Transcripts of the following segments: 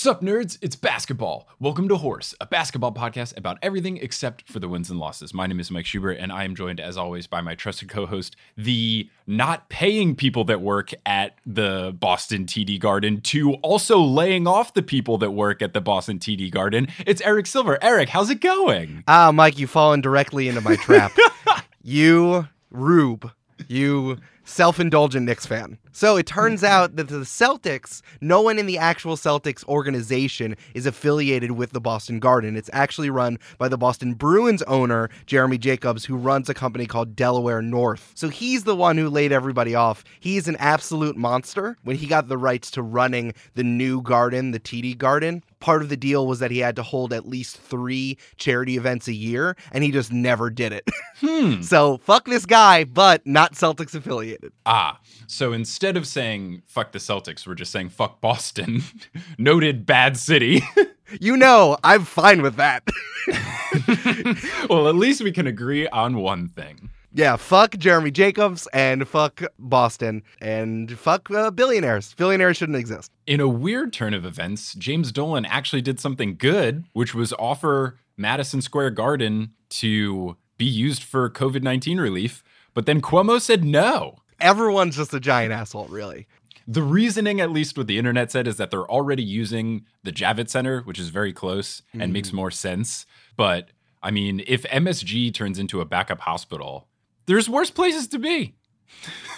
Sup, nerds? It's basketball. Welcome to Horse, a basketball podcast about everything except for the wins and losses. My name is Mike Schubert, and I am joined, as always, by my trusted co host, the not paying people that work at the Boston TD Garden to also laying off the people that work at the Boston TD Garden. It's Eric Silver. Eric, how's it going? Ah, Mike, you've fallen directly into my trap. you, Rube, you self indulgent Knicks fan. So it turns out that the Celtics, no one in the actual Celtics organization is affiliated with the Boston Garden. It's actually run by the Boston Bruins owner, Jeremy Jacobs, who runs a company called Delaware North. So he's the one who laid everybody off. He's an absolute monster. When he got the rights to running the new garden, the TD Garden, part of the deal was that he had to hold at least three charity events a year, and he just never did it. Hmm. so fuck this guy, but not Celtics affiliated. Ah, so instead of saying fuck the Celtics, we're just saying fuck Boston. Noted bad city. You know, I'm fine with that. well, at least we can agree on one thing. yeah, fuck Jeremy Jacobs and fuck Boston and fuck uh, billionaires. Billionaires shouldn't exist. In a weird turn of events, James Dolan actually did something good, which was offer Madison Square Garden to be used for COVID 19 relief. But then Cuomo said no. Everyone's just a giant asshole, really. The reasoning, at least what the internet said, is that they're already using the Javits Center, which is very close and mm. makes more sense. But I mean, if MSG turns into a backup hospital, there's worse places to be.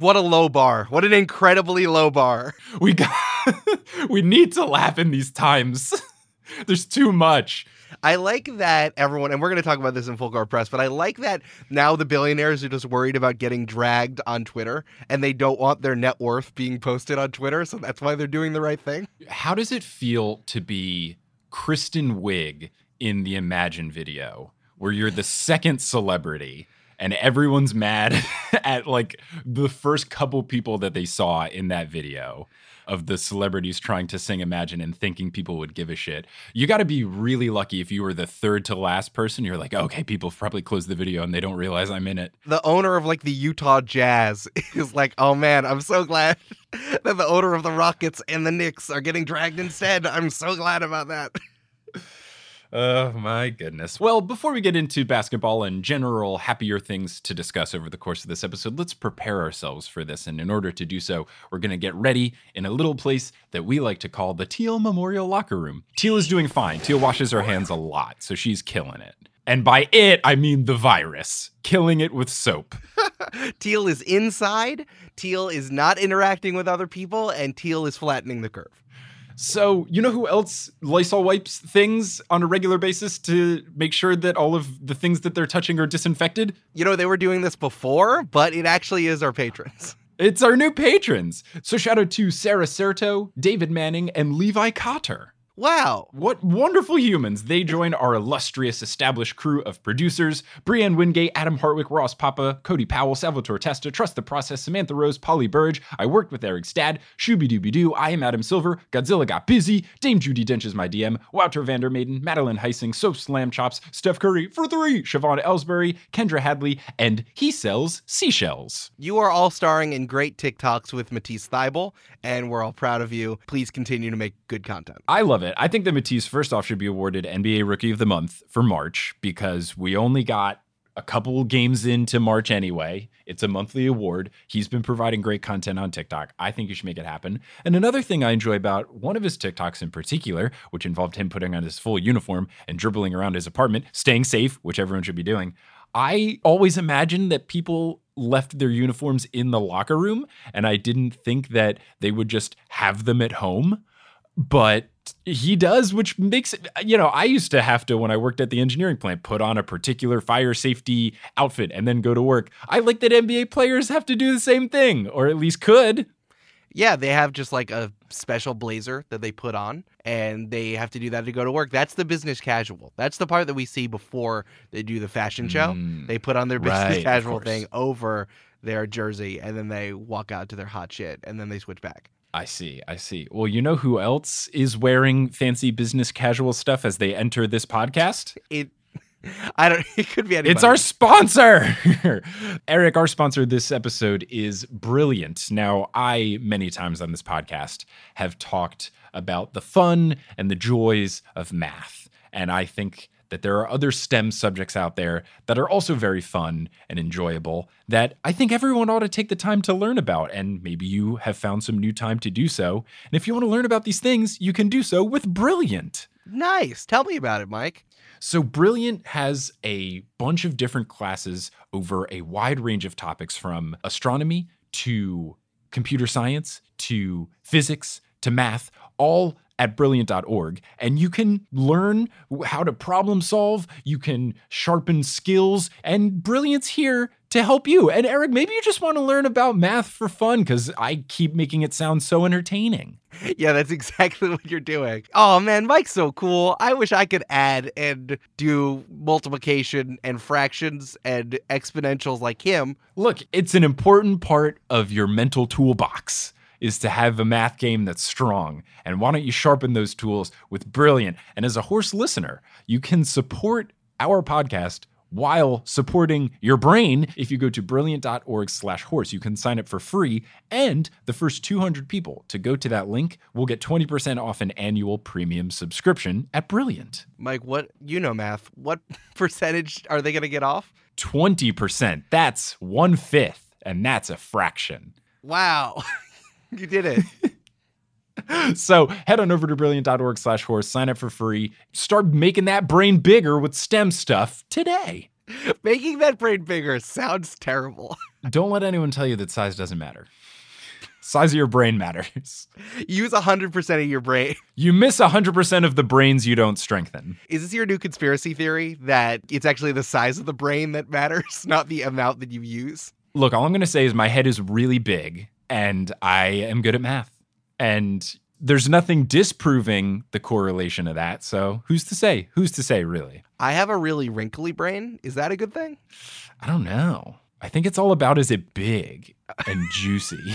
What a low bar. What an incredibly low bar. We got, we need to laugh in these times. there's too much. I like that everyone, and we're going to talk about this in full court press, but I like that now the billionaires are just worried about getting dragged on Twitter and they don't want their net worth being posted on Twitter. So that's why they're doing the right thing. How does it feel to be Kristen Wiig in the Imagine video, where you're the second celebrity and everyone's mad at like the first couple people that they saw in that video of the celebrities trying to sing Imagine and thinking people would give a shit? You got to be really lucky if you were the third to last person. You're like, okay, people probably closed the video and they don't realize I'm in it. The owner of like the Utah Jazz is like, oh man, I'm so glad that the owner of the Rockets and the Knicks are getting dragged instead. I'm so glad about that. Oh my goodness. Well, before we get into basketball and general happier things to discuss over the course of this episode, let's prepare ourselves for this. And in order to do so, we're going to get ready in a little place that we like to call the Teal Memorial Locker Room. Teal is doing fine. Teal washes her hands a lot, so she's killing it. And by it, I mean the virus, killing it with soap. Teal is inside, Teal is not interacting with other people, and Teal is flattening the curve. So, you know who else Lysol wipes things on a regular basis to make sure that all of the things that they're touching are disinfected? You know, they were doing this before, but it actually is our patrons. It's our new patrons. So shout out to Sarah Serto, David Manning, and Levi Cotter. Wow. What wonderful humans. They join our illustrious established crew of producers Brianne Wingate, Adam Hartwick, Ross Papa, Cody Powell, Salvatore Testa, Trust the Process, Samantha Rose, Polly Burge. I worked with Eric Stad, Shooby Dooby Doo, I am Adam Silver, Godzilla got busy, Dame Judi Dench is my DM, Wouter Vandermaiden, Madeline Heising, Soap Slam Chops, Steph Curry for three, Siobhan Ellsbury, Kendra Hadley, and he sells seashells. You are all starring in great TikToks with Matisse Thybulle, and we're all proud of you. Please continue to make good content. I love it. It. I think that Matisse, first off, should be awarded NBA Rookie of the Month for March because we only got a couple games into March anyway. It's a monthly award. He's been providing great content on TikTok. I think you should make it happen. And another thing I enjoy about one of his TikToks in particular, which involved him putting on his full uniform and dribbling around his apartment, staying safe, which everyone should be doing. I always imagined that people left their uniforms in the locker room, and I didn't think that they would just have them at home. But he does, which makes it, you know, I used to have to, when I worked at the engineering plant, put on a particular fire safety outfit and then go to work. I like that NBA players have to do the same thing, or at least could. Yeah, they have just like a special blazer that they put on and they have to do that to go to work. That's the business casual. That's the part that we see before they do the fashion show. Mm, They put on their business right, casual thing over their jersey and then they walk out to their hot shit and then they switch back. I see. I see. Well, you know who else is wearing fancy business casual stuff as they enter this podcast? It I don't it could be anybody. It's our sponsor. Eric, our sponsor this episode is brilliant. Now, I, many times on this podcast, have talked about the fun and the joys of math. And I think that there are other STEM subjects out there that are also very fun and enjoyable that I think everyone ought to take the time to learn about. And maybe you have found some new time to do so. And if you want to learn about these things, you can do so with Brilliant. Nice. Tell me about it, Mike. So, Brilliant has a bunch of different classes over a wide range of topics from astronomy to computer science to physics to math, all at brilliant.org. And you can learn how to problem solve, you can sharpen skills, and Brilliant's here to help you. And Eric, maybe you just want to learn about math for fun because I keep making it sound so entertaining. Yeah, that's exactly what you're doing. Oh man, Mike's so cool. I wish I could add and do multiplication and fractions and exponentials like him. Look, it's an important part of your mental toolbox is to have a math game that's strong. And why don't you sharpen those tools with Brilliant? And as a horse listener, you can support our podcast while supporting your brain if you go to brilliant.org slash horse you can sign up for free and the first 200 people to go to that link will get 20% off an annual premium subscription at brilliant Mike, what you know math? What percentage are they going to get off? 20% that's one fifth and that's a fraction Wow. you did it. so head on over to brilliant.org slash horse, sign up for free, start making that brain bigger with STEM stuff today. Making that brain bigger sounds terrible. Don't let anyone tell you that size doesn't matter. Size of your brain matters. Use 100% of your brain. You miss 100% of the brains you don't strengthen. Is this your new conspiracy theory that it's actually the size of the brain that matters, not the amount that you use? Look, all I'm going to say is my head is really big and I am good at math. And there's nothing disproving the correlation of that. So who's to say? Who's to say, really? I have a really wrinkly brain. Is that a good thing? I don't know. I think it's all about is it big and juicy.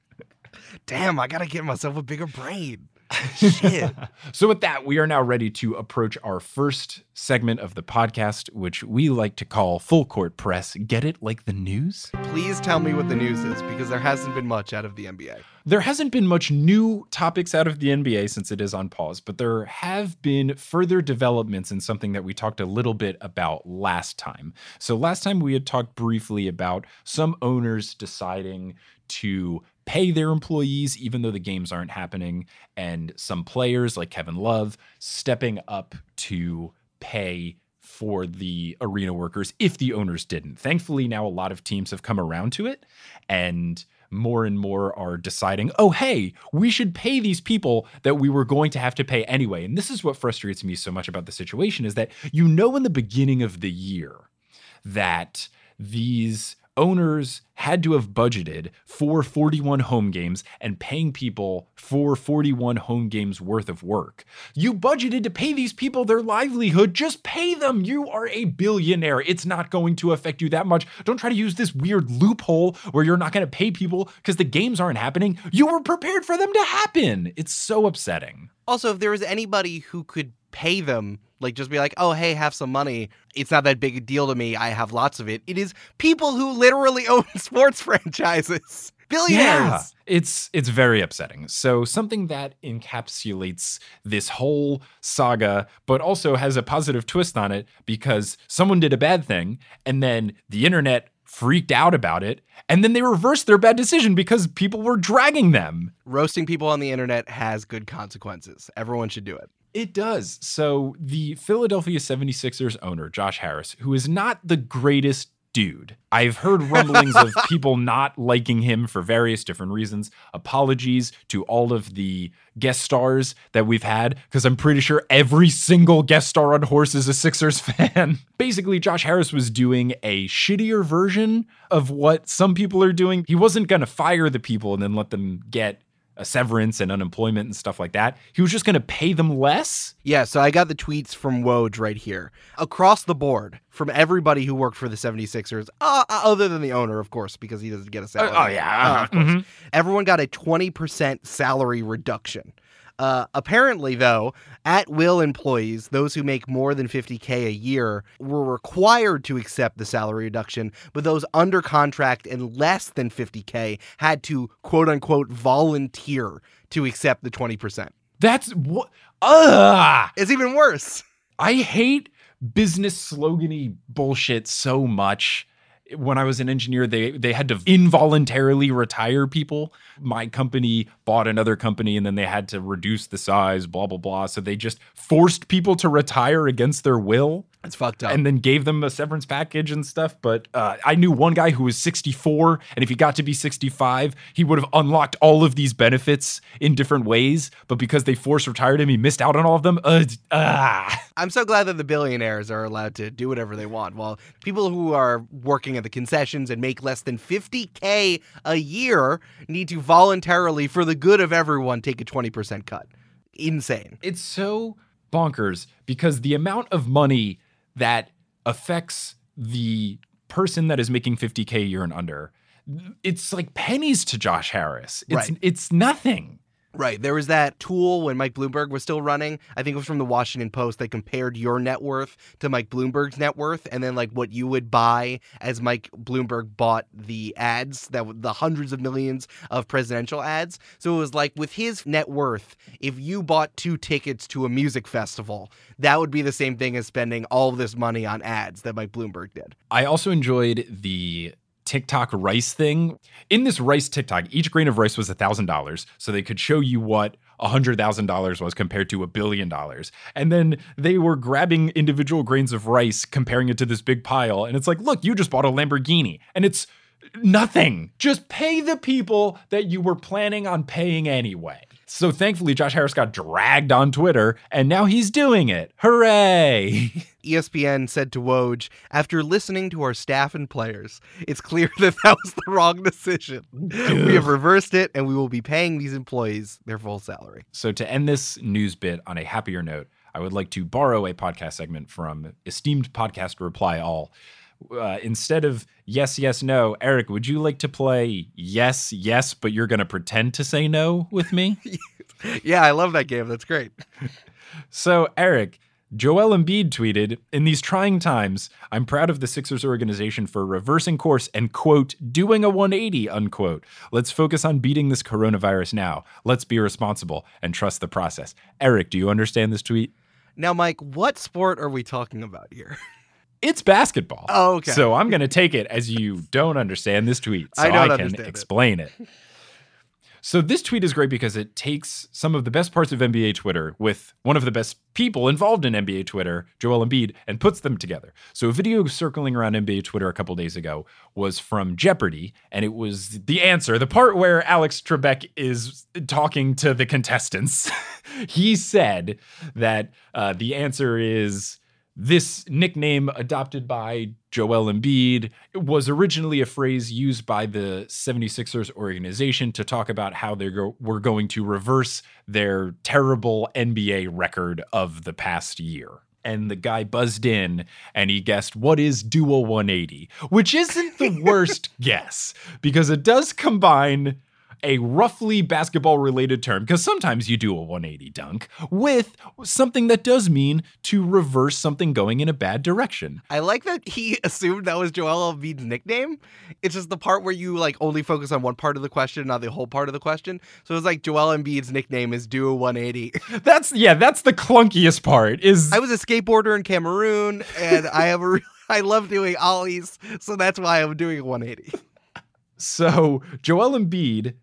Damn, I got to get myself a bigger brain. Shit. so, with that, we are now ready to approach our first segment of the podcast, which we like to call Full Court Press. Get it like the news? Please tell me what the news is because there hasn't been much out of the NBA. There hasn't been much new topics out of the NBA since it is on pause, but there have been further developments in something that we talked a little bit about last time. So, last time we had talked briefly about some owners deciding to pay their employees even though the games aren't happening, and some players like Kevin Love stepping up to pay for the arena workers if the owners didn't. Thankfully, now a lot of teams have come around to it and more and more are deciding, oh, hey, we should pay these people that we were going to have to pay anyway. And this is what frustrates me so much about the situation is that you know in the beginning of the year that these owners had to have budgeted for 41 home games and paying people for 41 home games worth of work. You budgeted to pay these people their livelihood, just pay them. You are a billionaire. It's not going to affect you that much. Don't try to use this weird loophole where you're not going to pay people because the games aren't happening. You were prepared for them to happen. It's so upsetting. Also, if there was anybody who could pay them, like just be like, oh, hey, have some money. It's not that big a deal to me. I have lots of it. It is people who literally own sports franchises. Billionaires. Yeah, it's it's very upsetting. So something that encapsulates this whole saga, but also has a positive twist on it because someone did a bad thing, and then the internet freaked out about it, and then they reversed their bad decision because people were dragging them. Roasting people on the internet has good consequences. Everyone should do it. It does. So the Philadelphia 76ers owner, Josh Harris, who is not the greatest dude. I've heard rumblings of people not liking him for various different reasons. Apologies to all of the guest stars that we've had, because I'm pretty sure every single guest star on Horse is a Sixers fan. Basically, Josh Harris was doing a shittier version of what some people are doing. He wasn't going to fire the people and then let them get severance and unemployment and stuff like that. He was just going to pay them less. Yeah, so I got the tweets from Woj right here. Across the board, from everybody who worked for the 76ers, uh, uh, other than the owner, of course, because he doesn't get a salary. oh, yeah. Uh, of course. Mhm. Everyone got a 20% salary reduction. Uh, apparently, though, at will employees, those who make more than 50K a year, were required to accept the salary reduction, but those under contract and less than 50K had to quote unquote volunteer to accept the 20%. That's what. Ugh. It's even worse. I hate business slogany bullshit so much. When I was an engineer, they they had to involuntarily retire people. My company bought another company and then they had to reduce the size, blah blah blah. So they just forced people to retire against their will It's fucked up. and then gave them a severance package and stuff. But uh, I knew one guy who was 64, and if he got to be 65, he would have unlocked all of these benefits in different ways. But because they forced retired him, he missed out on all of them. Uh, ah. I'm so glad that the billionaires are allowed to do whatever they want, while people who are working at the concessions and make less than 50K a year need to voluntarily, for the good of everyone, take a 20% cut. Insane. It's so bonkers because the amount of money that affects the person that is making 50K a year and under, it's like pennies to Josh Harris. It's, Right. it's nothing. Right. There was that tool when Mike Bloomberg was still running. I think it was from the Washington Post. They compared your net worth to Mike Bloomberg's net worth and then like what you would buy as Mike Bloomberg bought the ads that the hundreds of millions of presidential ads. So it was like with his net worth, if you bought two tickets to a music festival, that would be the same thing as spending all this money on ads that Mike Bloomberg did. I also enjoyed the TikTok rice thing. In this rice TikTok, each grain of rice was $1,000. So they could show you what $100,000 was compared to a billion dollars. And then they were grabbing individual grains of rice, comparing it to this big pile. And it's like, look, you just bought a Lamborghini. And it's nothing. Just pay the people that you were planning on paying anyway. So thankfully, Josh Harris got dragged on Twitter and now he's doing it. Hooray! ESPN said to Woj, after listening to our staff and players, it's clear that that was the wrong decision. we have reversed it and we will be paying these employees their full salary. So, to end this news bit on a happier note, I would like to borrow a podcast segment from esteemed podcast Reply All. Uh, instead of yes, yes, no, Eric, would you like to play yes, yes, but you're going to pretend to say no with me? Yeah, I love that game. That's great. So, Eric, Joel Embiid tweeted, In these trying times, I'm proud of the Sixers organization for reversing course and, quote, doing a 180, unquote. Let's focus on beating this coronavirus now. Let's be responsible and trust the process. Eric, do you understand this tweet? Now, Mike, what sport are we talking about here? It's basketball. Oh, okay. So I'm going to take it as you don't understand this tweet. So I don't can understand it. explain it. So this tweet is great because it takes some of the best parts of NBA Twitter with one of the best people involved in NBA Twitter, Joel Embiid, and puts them together. So a video circling around NBA Twitter a couple days ago was from Jeopardy, and it was the answer, the part where Alex Trebek is talking to the contestants. he said that uh, the answer is this nickname adopted by Joel Embiid was originally a phrase used by the 76ers organization to talk about how they go- were going to reverse their terrible NBA record of the past year. And the guy buzzed in and he guessed, What is a 180? Which isn't the worst guess because it does combine a roughly basketball related term, because sometimes you do a 180 dunk, with something that does mean to reverse something going in a bad direction. I like that he assumed that was Joel Embiid's nickname. It's just the part where you like only focus on one part of the question, not the whole part of the question. So it's like Joel Embiid's nickname is do a 180. That's yeah, that's the clunkiest part. Is I was a skateboarder in Cameroon, and I have a I love doing ollies, so that's why I'm doing a 180. So Joel Embiid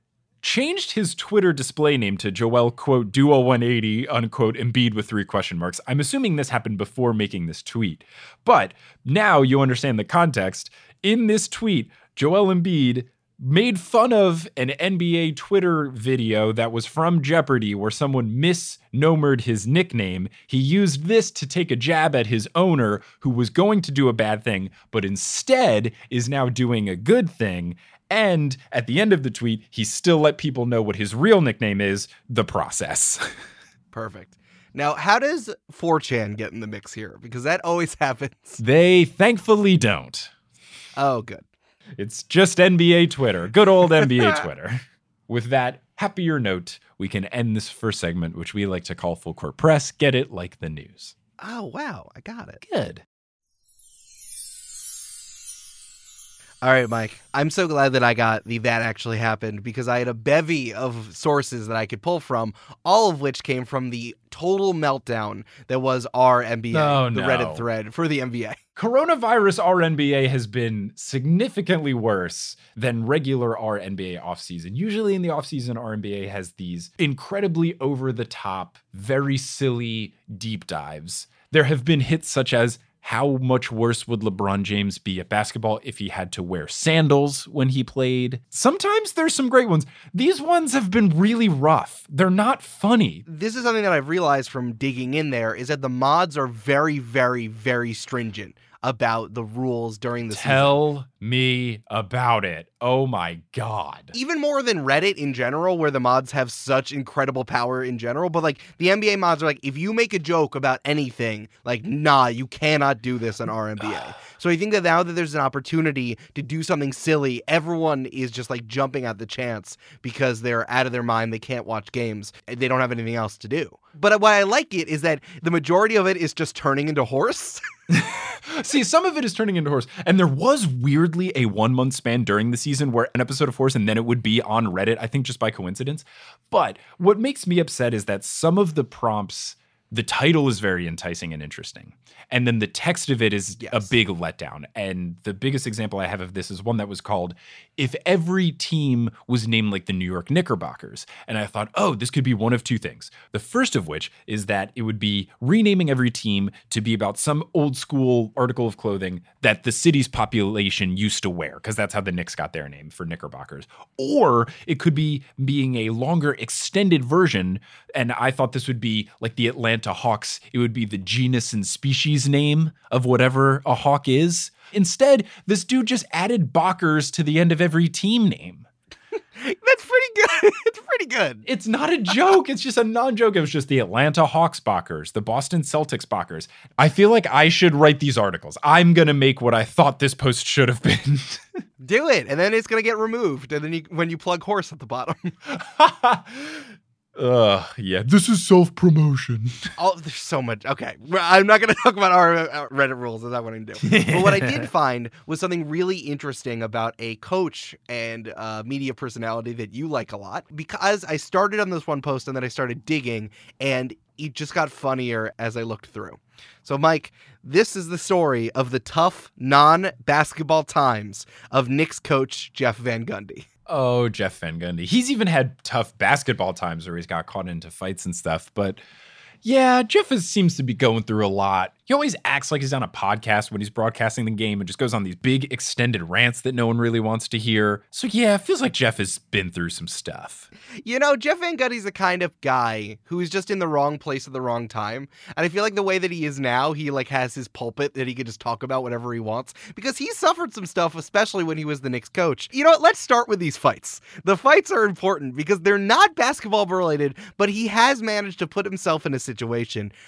changed his Twitter display name to Joel quote duo 180 unquote Embiid with three question marks. I'm assuming this happened before making this tweet, but now you understand the context. In this tweet, Joel Embiid made fun of an NBA Twitter video that was from Jeopardy where someone misnomered his nickname. He used this to take a jab at his owner who was going to do a bad thing, but instead is now doing a good thing. And at the end of the tweet, he still let people know what his real nickname is the process. Perfect. Now, how does 4chan get in the mix here? Because that always happens. they thankfully don't. Oh, good. It's just NBA Twitter, good old NBA Twitter. With that happier note, we can end this first segment, which we like to call Full Court Press. Get it like the news. Oh, wow. I got it. Good. All right, Mike. I'm so glad that I got the that actually happened because I had a bevy of sources that I could pull from, all of which came from the total meltdown that was our NBA, Oh, the no. Reddit thread for the NBA. Coronavirus RNBA has been significantly worse than regular RNBA offseason. Usually in the offseason, RNBA has these incredibly over the top, very silly deep dives. There have been hits such as how much worse would LeBron James be at basketball if he had to wear sandals when he played? Sometimes there's some great ones. These ones have been really rough. They're not funny. This is something that I've realized from digging in there is that the mods are very, very, very stringent about the rules during the season. Tell me about it. Oh my God. even more than Reddit in general, where the mods have such incredible power in general. But like the NBA mods are like, if you make a joke about anything, like, nah, you cannot do this on RNBA. so I think that now that there's an opportunity to do something silly, everyone is just like jumping at the chance because they're out of their mind. They can't watch games. They don't have anything else to do. But what I like it is that the majority of it is just turning into horse. See, some of it is turning into horse. And there was weirdly a one month span during the season where an episode of Horse and then it would be on Reddit, I think just by coincidence. But what makes me upset is that some of the prompts, the title is very enticing and interesting. And then the text of it is a big letdown. And the biggest example I have of this is one that was called If Every Team Was Named Like the New York Knickerbockers. And I thought, oh, this could be one of two things. The first of which is that it would be renaming every team to be about some old school article of clothing that the city's population used to wear, because that's how the Knicks got their name for Knickerbockers. Or it could be being a longer extended version. And I thought this would be like the Atlanta To hawks, it would be the genus and species name of whatever a hawk is. Instead, this dude just added Bockers to the end of every team name. That's pretty good. it's pretty good. It's not a joke. It's just a non joke. It was just the Atlanta Hawks Bockers, the Boston Celtics Bockers. I feel like I should write these articles. I'm going to make what I thought this post should have been. Do it, and then it's gonna get removed. And then you, when you plug horse at the bottom, Ugh, yeah, this is self promotion. oh, there's so much. Okay, I'm not gonna talk about our uh, Reddit rules. That's not what I'm gonna do. but what I did find was something really interesting about a coach and uh, media personality that you like a lot. Because I started on this one post and then I started digging, and it just got funnier as I looked through. So, Mike, this is the story of the tough non-basketball times of Knicks coach Jeff Van Gundy. Oh, Jeff Van Gundy. He's even had tough basketball times where he's got caught into fights and stuff. But yeah, Jeff is, seems to be going through a lot. He always acts like he's on a podcast when he's broadcasting the game and just goes on these big extended rants that no one really wants to hear. So yeah, it feels like Jeff has been through some stuff. You know, Jeff Van Gundy's the kind of guy who is just in the wrong place at the wrong time. And I feel like the way that he is now, he like has his pulpit that he could just talk about whatever he wants because he suffered some stuff, especially when he was the Knicks coach. You know what? Let's start with these fights. The fights are important because they're not basketball related, but he has managed to put himself in a situation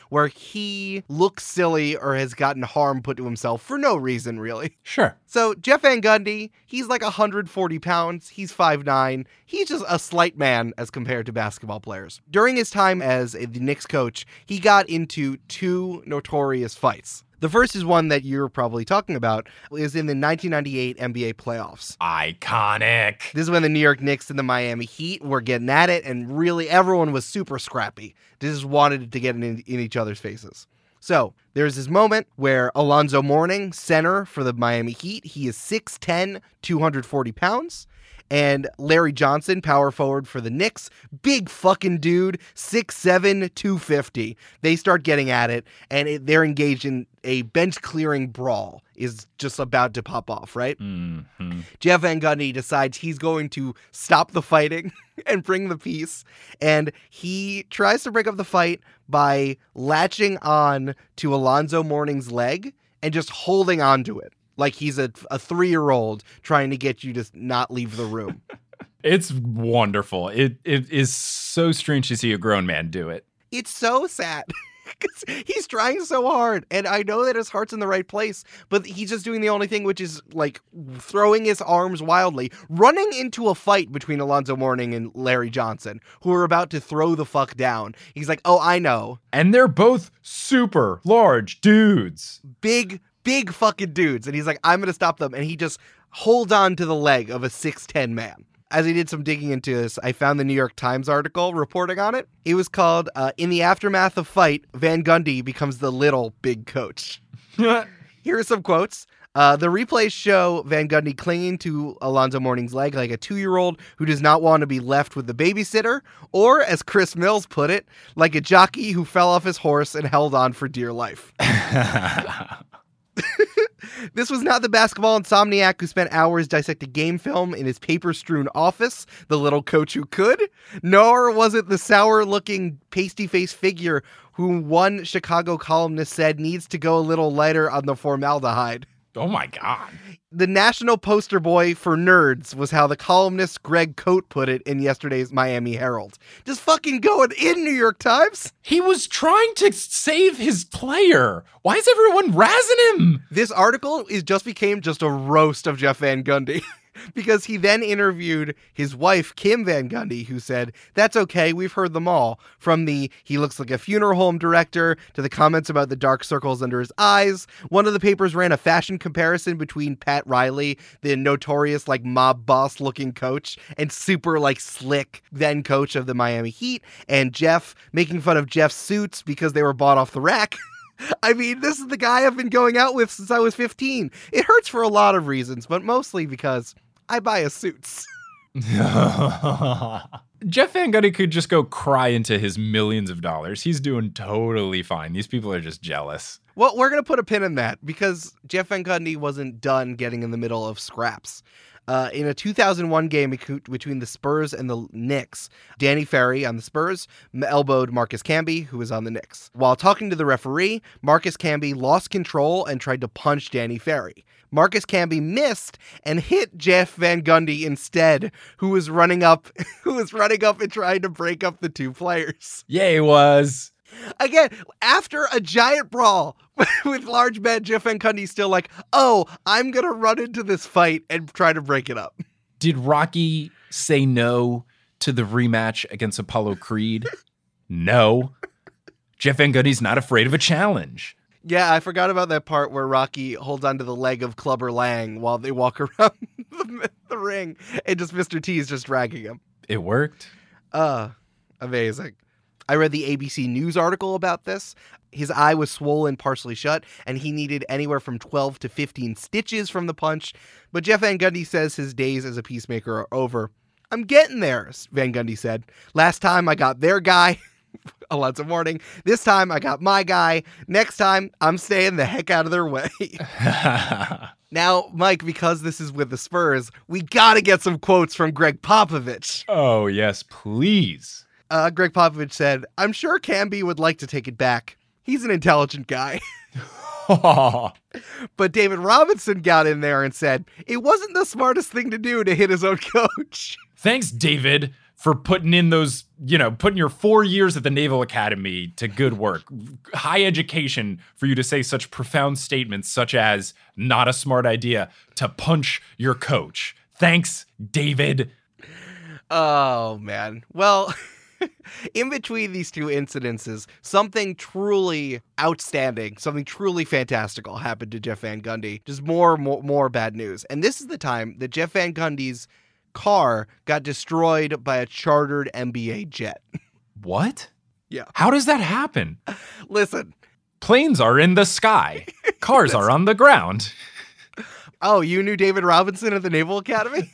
where he looks silly or has gotten harm put to himself for no reason, really. Sure. So Jeff Van Gundy, he's like 140 pounds. He's 5'9". He's just a slight man as compared to basketball players. During his time as the Knicks coach, he got into two notorious fights. The first is one that you're probably talking about, is in the 1998 NBA playoffs. Iconic. This is when the New York Knicks and the Miami Heat were getting at it, and really everyone was super scrappy. They just wanted to get in, in each other's faces. So there's this moment where Alonzo Mourning, center for the Miami Heat, he is 6'10, 240 pounds. And Larry Johnson, power forward for the Knicks, big fucking dude, 6'7, 250. They start getting at it, and it, they're engaged in a bench clearing brawl, is just about to pop off, right? Mm-hmm. Jeff Van Gundy decides he's going to stop the fighting and bring the peace. And he tries to break up the fight by latching on to Alonzo Mourning's leg and just holding on to it like he's a, a three year old trying to get you to not leave the room. It's wonderful. It it is so strange to see a grown man do it. it's so sad. 'Cause he's trying so hard, and I know that his heart's in the right place, but he's just doing the only thing, which is like throwing his arms wildly, running into a fight between Alonzo Mourning and Larry Johnson, who are about to throw the fuck down. He's like, "Oh, I know, And they're both super large dudes. big, big fucking dudes," and he's like, "I'm gonna stop them," and he just holds on to the leg of a six ten man. As I did some digging into this, I found the New York Times article reporting on it. It was called uh, "In the Aftermath of Fight, Van Gundy becomes the little big coach." Here are some quotes. Uh, the replays show Van Gundy clinging to Alonzo Mourning's leg like a two year old who does not want to be left with the babysitter, or as Chris Mills put it, like a jockey who fell off his horse and held on for dear life. This was not the basketball insomniac who spent hours dissecting game film in his paper strewn office, the little coach who could, nor was it the sour looking, pasty faced figure who one Chicago columnist said needs to go a little lighter on the formaldehyde. Oh my god. The national poster boy for nerds was how the columnist Greg Cote put it in yesterday's Miami Herald. Just fucking going in New York Times. He was trying to save his player. Why is everyone razzing him? This article is just became just a roast of Jeff Van Gundy. because he then interviewed his wife, Kim Van Gundy, who said, That's okay, we've heard them all. From the he looks like a funeral home director to the comments about the dark circles under his eyes. One of the papers ran a fashion comparison between Pat Riley, the notorious like mob boss looking coach, and super like slick then coach of the Miami Heat, and Jeff making fun of Jeff's suits because they were bought off the rack. I mean, this is the guy I've been going out with since I was 15. It hurts for a lot of reasons, but mostly because I buy his suits. Jeff Van Gundy could just go cry into his millions of dollars. He's doing totally fine. These people are just jealous. Well, we're going to put a pin in that because Jeff Van Gundy wasn't done getting in the middle of scraps. Uh, in a 2001 game between the Spurs and the Knicks, Danny Ferry on the Spurs elbowed Marcus Camby, who was on the Knicks. While talking to the referee, Marcus Camby lost control and tried to punch Danny Ferry. Marcus Camby missed and hit Jeff Van Gundy instead, who was running up, who was running up and trying to break up the two players. Yay, was. Again, after a giant brawl with large men, Jeff Van Gundy's still like, oh, I'm going to run into this fight and try to break it up. Did Rocky say no to the rematch against Apollo Creed? no. Jeff Van Gundy's not afraid of a challenge. Yeah, I forgot about that part where Rocky holds onto the leg of Clubber Lang while they walk around the, the ring and just Mr. T is just dragging him. It worked. Uh, amazing. I read the ABC News article about this. His eye was swollen partially shut, and he needed anywhere from 12 to 15 stitches from the punch. But Jeff Van Gundy says his days as a peacemaker are over. I'm getting there, Van Gundy said. Last time I got their guy, Alonzo Mourning. This time I got my guy. Next time I'm staying the heck out of their way. now, Mike, because this is with the Spurs, we got to get some quotes from Gregg Popovich. oh, yes, please. Uh, Gregg Popovich said, I'm sure Camby would like to take it back. He's an intelligent guy. but David Robinson got in there and said, it wasn't the smartest thing to do to hit his own coach. Thanks, David. for putting in those, you know, putting your four years at the Naval Academy to good work. High education for you to say such profound statements, such as, not a smart idea to punch your coach. Thanks, David. Oh man. Well, in between these two incidences, something truly outstanding, something truly fantastical happened to Jeff Van Gundy. Just more, more, more bad news. And this is the time that Jeff Van Gundy's car got destroyed by a chartered NBA jet. What? Yeah. How does that happen? Listen. Planes are in the sky. Cars are on the ground. Oh, you knew David Robinson at the Naval Academy?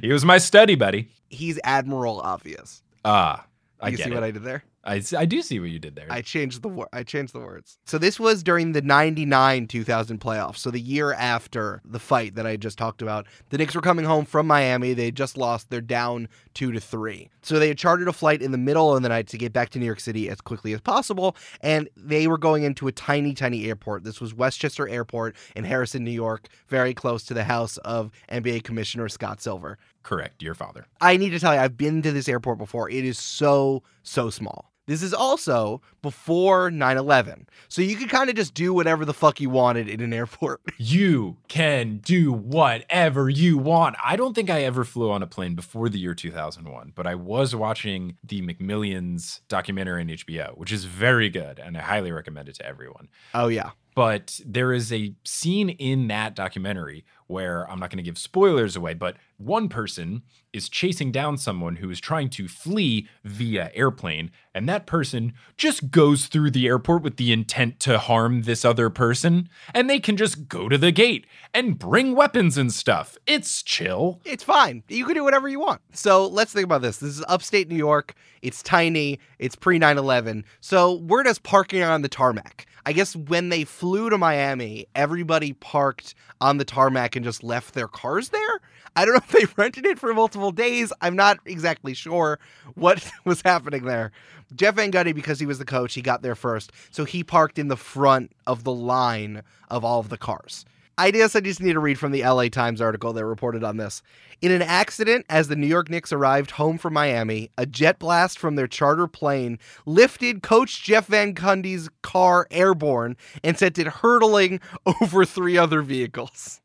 he was my study buddy. He's Admiral Obvious. Ah, I you see it. what I did there? I, I do see what you did there. I changed the wor- I changed the words. So this was during the 99 2000 playoffs. So the year after the fight that I just talked about. The Knicks were coming home from Miami. They had just lost. They're down 2 to 3. So they had chartered a flight in the middle of the night to get back to New York City as quickly as possible and they were going into a tiny tiny airport. This was Westchester Airport in Harrison, New York, very close to the house of NBA Commissioner Scott Silver. Correct, your father. I need to tell you, I've been to this airport before. It is so, so small. This is also before 9 11. So you could kind of just do whatever the fuck you wanted in an airport. You can do whatever you want. I don't think I ever flew on a plane before the year 2001, but I was watching the McMillions documentary on HBO, which is very good, and I highly recommend it to everyone. Oh, yeah. But there is a scene in that documentary where I'm not going to give spoilers away, but one person is chasing down someone who is trying to flee via airplane, and that person just goes through the airport with the intent to harm this other person, and they can just go to the gate and bring weapons and stuff. It's chill. It's fine. You can do whatever you want. So let's think about this. This is upstate New York. It's tiny. It's pre 9 11. So we're just parking on the tarmac. I guess when they flew to Miami, everybody parked on the tarmac and just left their cars there. I don't know if they rented it for multiple days. I'm not exactly sure what was happening there. Jeff Van Gundy, because he was the coach, he got there first. So he parked in the front of the line of all of the cars. I guess I just need to read from the LA Times article that reported on this. In an accident, as the New York Knicks arrived home from Miami, a jet blast from their charter plane lifted Coach Jeff Van Gundy's car airborne and sent it hurtling over three other vehicles.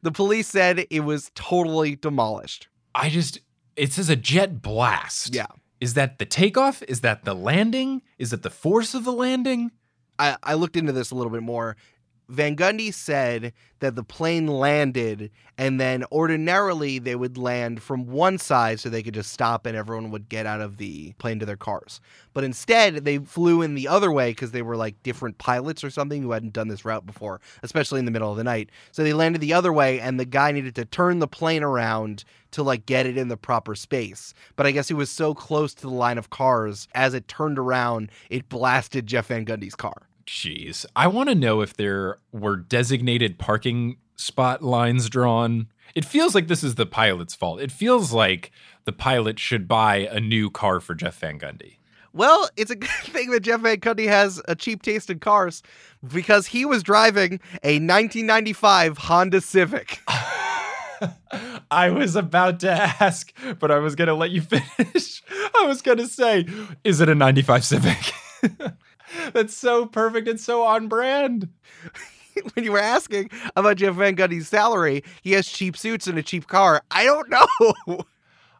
The police said it was totally demolished. I just, it says a jet blast. Yeah. Is that the takeoff? Is that the landing? Is it the force of the landing? I, I looked into this a little bit more. Van Gundy said that the plane landed, and then ordinarily they would land from one side so they could just stop and everyone would get out of the plane to their cars. But instead, they flew in the other way because they were like different pilots or something who hadn't done this route before, especially in the middle of the night. So they landed the other way, and the guy needed to turn the plane around to like get it in the proper space. But I guess he was so close to the line of cars, as it turned around, it blasted Jeff Van Gundy's car. Jeez. I want to know if there were designated parking spot lines drawn. It feels like this is the pilot's fault. It feels like the pilot should buy a new car for Jeff Van Gundy. Well, it's a good thing that Jeff Van Gundy has a cheap taste in cars because he was driving a 1995 Honda Civic. I was about to ask, but I was going to let you finish. I was going to say, is it a 95 Civic? That's so perfect and so on brand. when you were asking about Jeff Van Gundy's salary, he has cheap suits and a cheap car. I don't know.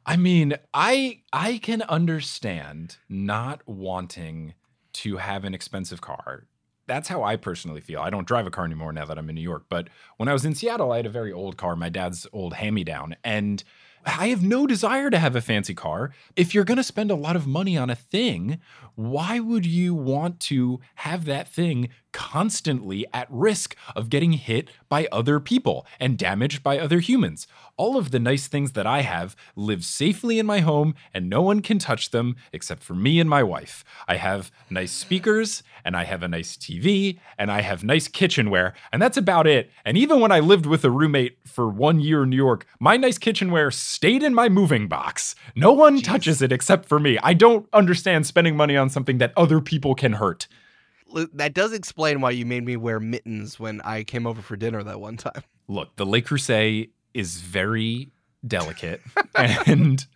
I mean, I I can understand not wanting to have an expensive car. That's how I personally feel. I don't drive a car anymore now that I'm in New York, but when I was in Seattle, I had a very old car, my dad's old hand-me-down, and I have no desire to have a fancy car. If you're going to spend a lot of money on a thing, why would you want to have that thing constantly at risk of getting hit by other people and damaged by other humans? All of the nice things that I have live safely in my home and no one can touch them except for me and my wife. I have nice speakers and I have a nice TV and I have nice kitchenware and that's about it. And even when I lived with a roommate for one year in New York, my nice kitchenware stayed in my moving box. No one Jeez. touches it except for me. I don't understand spending money on something that other people can hurt. That does explain why you made me wear mittens when I came over for dinner that one time. Look, the Le Creuset is very delicate and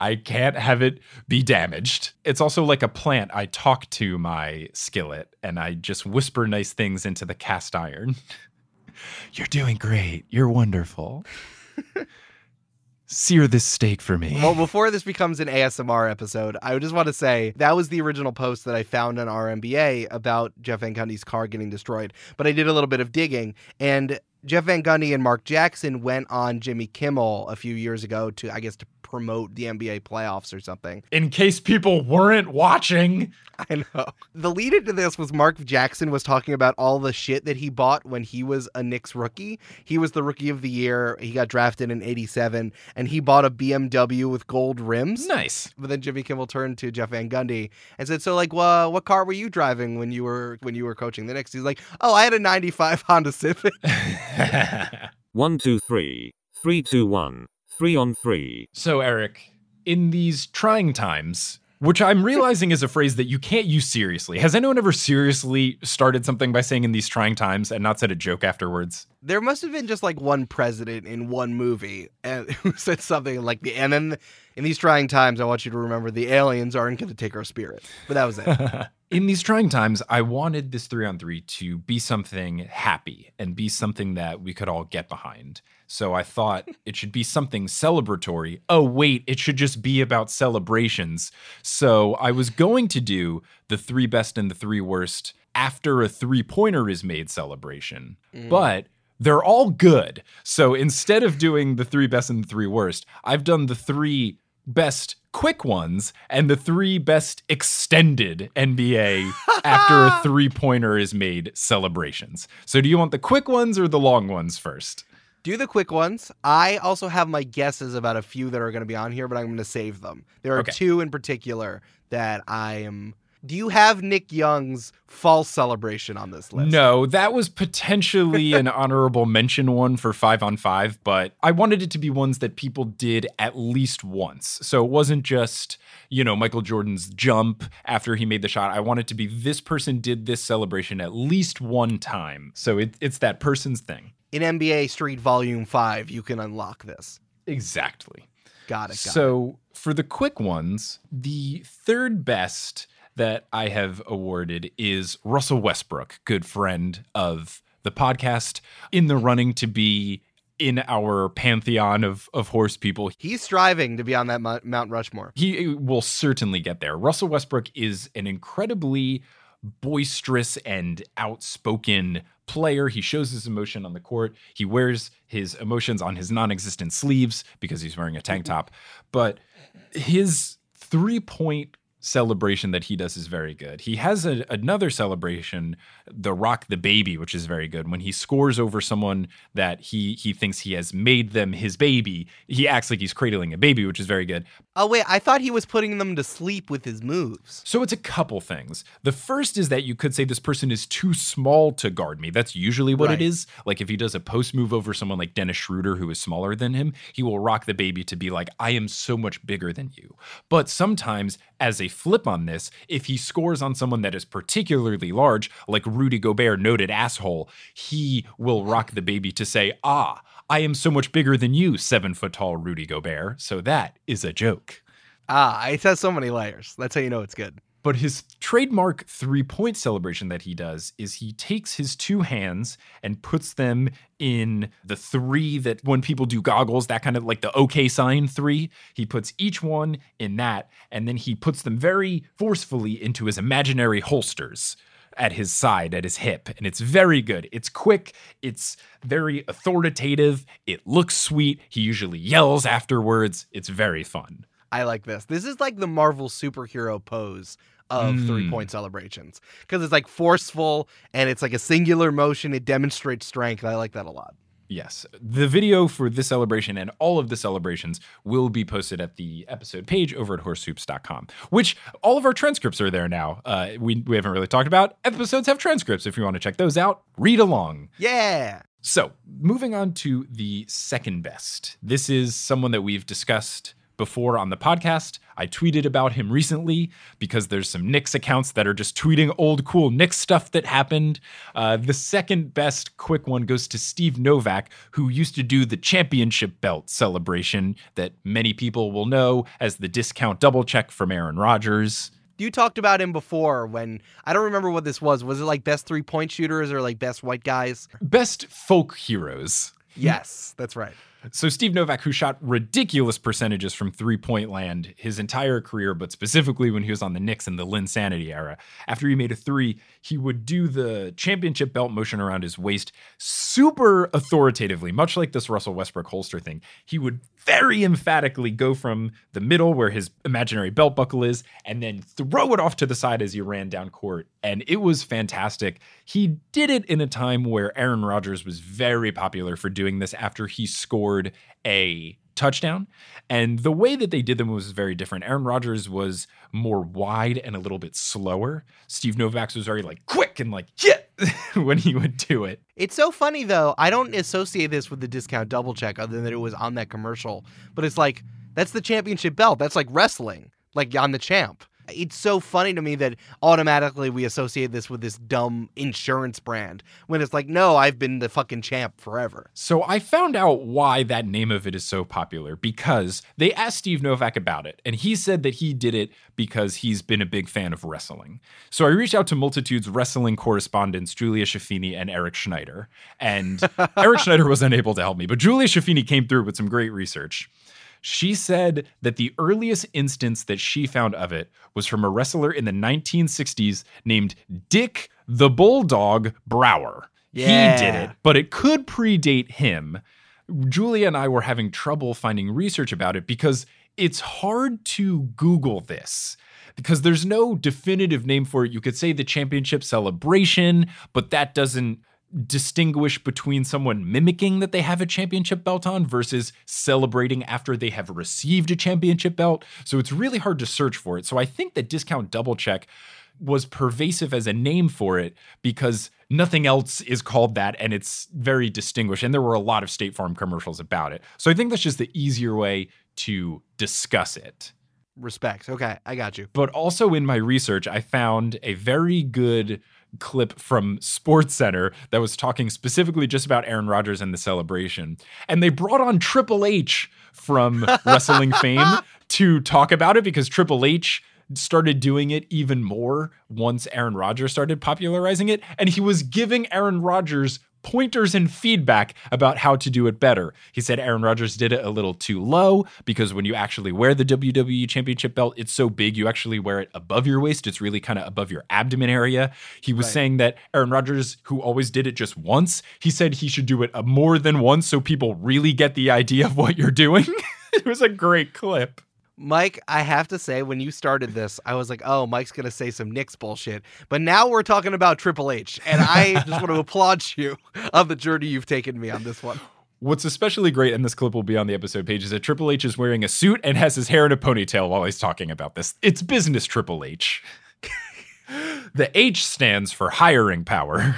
I can't have it be damaged. It's also like a plant. I talk to my skillet and I just whisper nice things into the cast iron. You're doing great. You're wonderful. Sear this steak for me. Well, before this becomes an ASMR episode, I just want to say that was the original post that I found on RNBA about Jeff Van Gundy's car getting destroyed. But I did a little bit of digging, and Jeff Van Gundy and Mark Jackson went on Jimmy Kimmel a few years ago to, I guess, to promote the NBA playoffs or something. In case people weren't watching. I know. The lead into this was Mark Jackson was talking about all the shit that he bought when he was a Knicks rookie. He was the rookie of the year. He got drafted in 87 and he bought a BMW with gold rims. Nice. But then Jimmy Kimmel turned to Jeff Van Gundy and said, "So like, well, what car were you driving when you were when you were coaching the Knicks?" He's like, "Oh, I had a 95 Honda Civic." One, two, three. Three, two, one. Three on three. So, Eric, in these trying times, which I'm realizing is a phrase that you can't use seriously. Has anyone ever seriously started something by saying in these trying times and not said a joke afterwards? there must have been just like one president in one movie and who said something like the and then in these trying times I want you to remember the aliens aren't going to take our spirit. But that was it. in these trying times, I wanted this three on three to be something happy and be something that we could all get behind. So I thought it should be something celebratory. Oh, wait, it should just be about celebrations. So I was going to do the three best and the three worst after a three pointer is made celebration. Mm. But they're all good. So instead of doing the three best and the three worst, I've done the three best quick ones and the three best extended NBA after a three pointer is made celebrations. So do you want the quick ones or the long ones first? Do the quick ones. I also have my guesses about a few that are going to be on here, but I'm going to save them. There are Okay. two in particular that I am. Do you have Nick Young's false celebration on this list? No, that was potentially an honorable mention one for five on five, but I wanted it to be ones that people did at least once. So it wasn't just, you know, Michael Jordan's jump after he made the shot. I wanted to be this person did this celebration at least one time. So it, it's that person's thing. In NBA Street Volume 5, you can unlock this. Exactly. Got it. Got it. So for the quick ones, the third best that I have awarded is Russell Westbrook, good friend of the podcast, in the running to be in our pantheon of of horse people. He's striving to be on that Mo- Mount Rushmore. He will certainly get there. Russell Westbrook is an incredibly boisterous and outspoken player. He shows his emotion on the court. He wears his emotions on his non existent sleeves because he's wearing a tank top. But his three point celebration that he does is very good. He has a, another celebration, the Rock the Baby, which is very good. When he scores over someone that he he thinks he has made them his baby, he acts like he's cradling a baby, which is very good. Oh, wait. I thought he was putting them to sleep with his moves. So it's a couple things. The first is that you could say this person is too small to guard me. That's usually what Right. it is. Like if he does a post move over someone like Dennis Schroeder, who is smaller than him, he will rock the baby to be like, I am so much bigger than you. But sometimes, as a flip on this, if he scores on someone that is particularly large, like Rudy Gobert, noted asshole, he will rock the baby to say, Ah, I am so much bigger than you, seven foot tall Rudy Gobert. So that is a joke. Ah, it has so many layers. That's how you know it's good. But his trademark three point celebration that he does is he takes his two hands and puts them in the three that when people do goggles, that kind of like the OK sign three. He puts each one in that, and then he puts them very forcefully into his imaginary holsters at his side, at his hip. And it's very good. It's quick, it's very authoritative, it looks sweet. He usually yells afterwards. It's very fun. I like this. This is like the Marvel superhero pose of Mm. three point celebrations because it's like forceful and it's like a singular motion. It demonstrates strength. I like that a lot. Yes. The video for this celebration and all of the celebrations will be posted at the episode page over at horsehoops.com, which all of our transcripts are there now. Uh, we, we haven't really talked about. Episodes have transcripts. If you want to check those out, read along. Yeah. So, moving on to the second best. This is someone that we've discussed before on the podcast. I tweeted about him recently because there's some Knicks accounts that are just tweeting old cool Knicks stuff that happened. Uh, the second best quick one goes to Steve Novak, who used to do the championship belt celebration that many people will know as the discount double check from Aaron Rodgers. You talked about him before when I don't remember what this was. Was it like best three point shooters or like best white guys? Best folk heroes. Yes, that's right. So Steve Novak, who shot ridiculous percentages from three point land his entire career, but specifically when he was on the Knicks in the Linsanity era, after he made a three, he would do the championship belt motion around his waist super authoritatively, much like this Russell Westbrook holster thing. He would very emphatically go from the middle where his imaginary belt buckle is and then throw it off to the side as he ran down court. And it was fantastic. He did it in a time where Aaron Rodgers was very popular for doing this after he scored a touchdown. And the way that they did them was very different. Aaron Rodgers was more wide and a little bit slower. Steve Novak's was very like quick and like yeah when he would do it. It's so funny though. I don't associate this with the discount double check other than that it was on that commercial. But it's like that's the championship belt. That's like wrestling, like on the champ. It's so funny to me that automatically we associate this with this dumb insurance brand when it's like, no, I've been the fucking champ forever. So I found out why that name of it is so popular because they asked Steve Novak about it, and he said that he did it because he's been a big fan of wrestling. So I reached out to Multitude's wrestling correspondents, Julia Shafini and Eric Schneider. And Eric Schneider was unable to help me, but Julia Shafini came through with some great research. She said that the earliest instance that she found of it was from a wrestler in the 1960s named Dick the Bulldog Brower. Yeah. He did it, but it could predate him. Julia and I were having trouble finding research about it because it's hard to Google this because there's no definitive name for it. You could say the championship celebration, but that doesn't distinguish between someone mimicking that they have a championship belt on versus celebrating after they have received a championship belt. So it's really hard to search for it. So I think that discount double check was pervasive as a name for it because nothing else is called that and it's very distinguished. And there were a lot of State Farm commercials about it. So I think that's just the easier way to discuss it. Respect. Okay, I got you. But also in my research, I found a very good clip from Sports Center that was talking specifically just about Aaron Rodgers and the celebration. And they brought on Triple H from wrestling fame to talk about it because Triple H started doing it even more once Aaron Rodgers started popularizing it. And he was giving Aaron Rodgers pointers and feedback about how to do it better. He said Aaron Rodgers did it a little too low because when you actually wear the WWE Championship belt, it's so big you actually wear it above your waist. It's really kind of above your abdomen area. He was Right. saying that Aaron Rodgers, who always did it just once, he said he should do it more than once so people really get the idea of what you're doing. it was a great clip. Mike, I have to say, when you started this, I was like, oh, Mike's going to say some Knicks bullshit. But now we're talking about Triple H. And I just want to applaud you on the journey you've taken me on this one. What's especially great, and this clip will be on the episode page, is that Triple H is wearing a suit and has his hair in a ponytail while he's talking about this. It's business Triple H. the H stands for hiring power.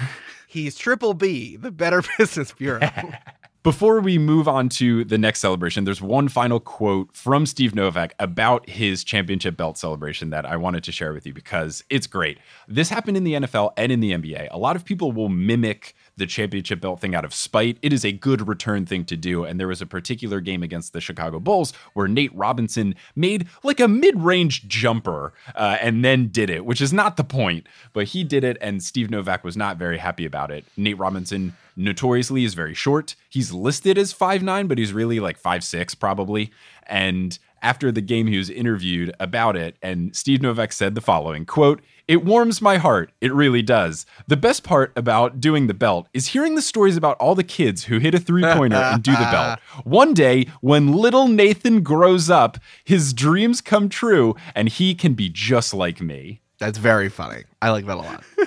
He's Triple B, the Better Business Bureau. Before we move on to the next celebration, there's one final quote from Steve Novak about his championship belt celebration that I wanted to share with you because it's great. This happened in the NFL and in the NBA. A lot of people will mimic the championship belt thing out of spite. It is a good return thing to do. And there was a particular game against the Chicago Bulls where Nate Robinson made like a mid range jumper uh, and then did it, which is not the point, but he did it. And Steve Novak was not very happy about it. Nate Robinson notoriously is very short. He's listed as 5'9, but he's really like 5'6 probably. And after the game, he was interviewed about it, and Steve Novak said the following quote, It warms my heart. It really does. The best part about doing the belt is hearing the stories about all the kids who hit a three pointer and do the belt. One day, when little Nathan grows up, his dreams come true, and he can be just like me. That's very funny. I like that a lot.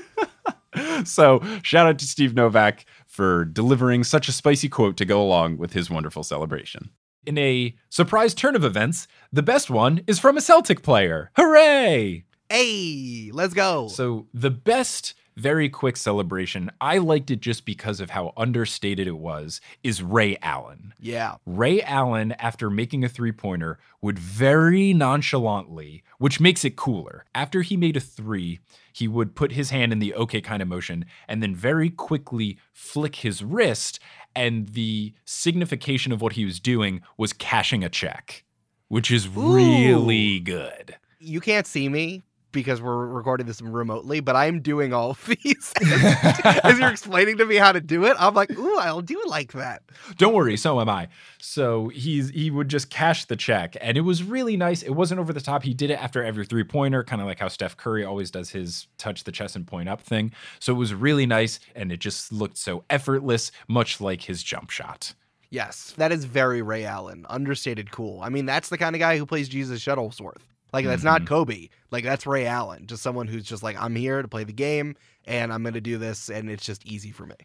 So, shout out to Steve Novak for delivering such a spicy quote to go along with his wonderful celebration. In a surprise turn of events, the best one is from a Celtic player. Hooray! Hey, let's go. So, the best very quick celebration. I liked it just because of how understated it was. Is Ray Allen? Yeah. Ray Allen, after making a three pointer, would very nonchalantly, which makes it cooler, after he made a three, he would put his hand in the okay kind of motion and then very quickly flick his wrist. And the signification of what he was doing was cashing a check, which is really good. You can't see me because we're recording this remotely, but I'm doing all of these as you're explaining to me how to do it. I'm like, ooh, I'll do it like that. Don't worry, so am I. So he's he would just cash the check, and it was really nice. It wasn't over the top. He did it after every three pointer, kind of like how Steph Curry always does his touch the chest and point up thing. So it was really nice, and it just looked so effortless, much like his jump shot. Yes, that is very Ray Allen, understated cool. I mean, that's the kind of guy who plays Jesus Shuttlesworth. Like that's not mm-hmm. Kobe. Like that's Ray Allen, just someone who's just like I'm here to play the game and I'm going to do this and it's just easy for me.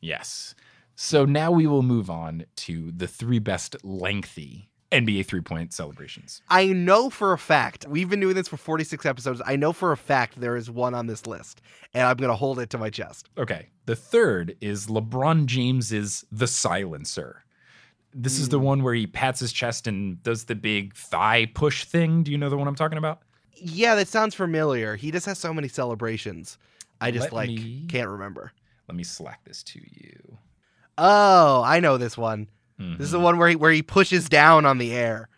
Yes. So now we will move on to the three best lengthy NBA three point celebrations. I know for a fact, we've been doing this for 46 episodes. I know for a fact there is one on this list and I'm going to hold it to my chest. Okay. The third is LeBron James's The Silencer. This is the one where he pats his chest and does the big thigh push thing. Do you know the one I'm talking about? Yeah, that sounds familiar. He just has so many celebrations. I just Let like me- can't remember. Let me slack this to you. Oh, I know this one. This is the Mhm. one where he where he pushes down on the air.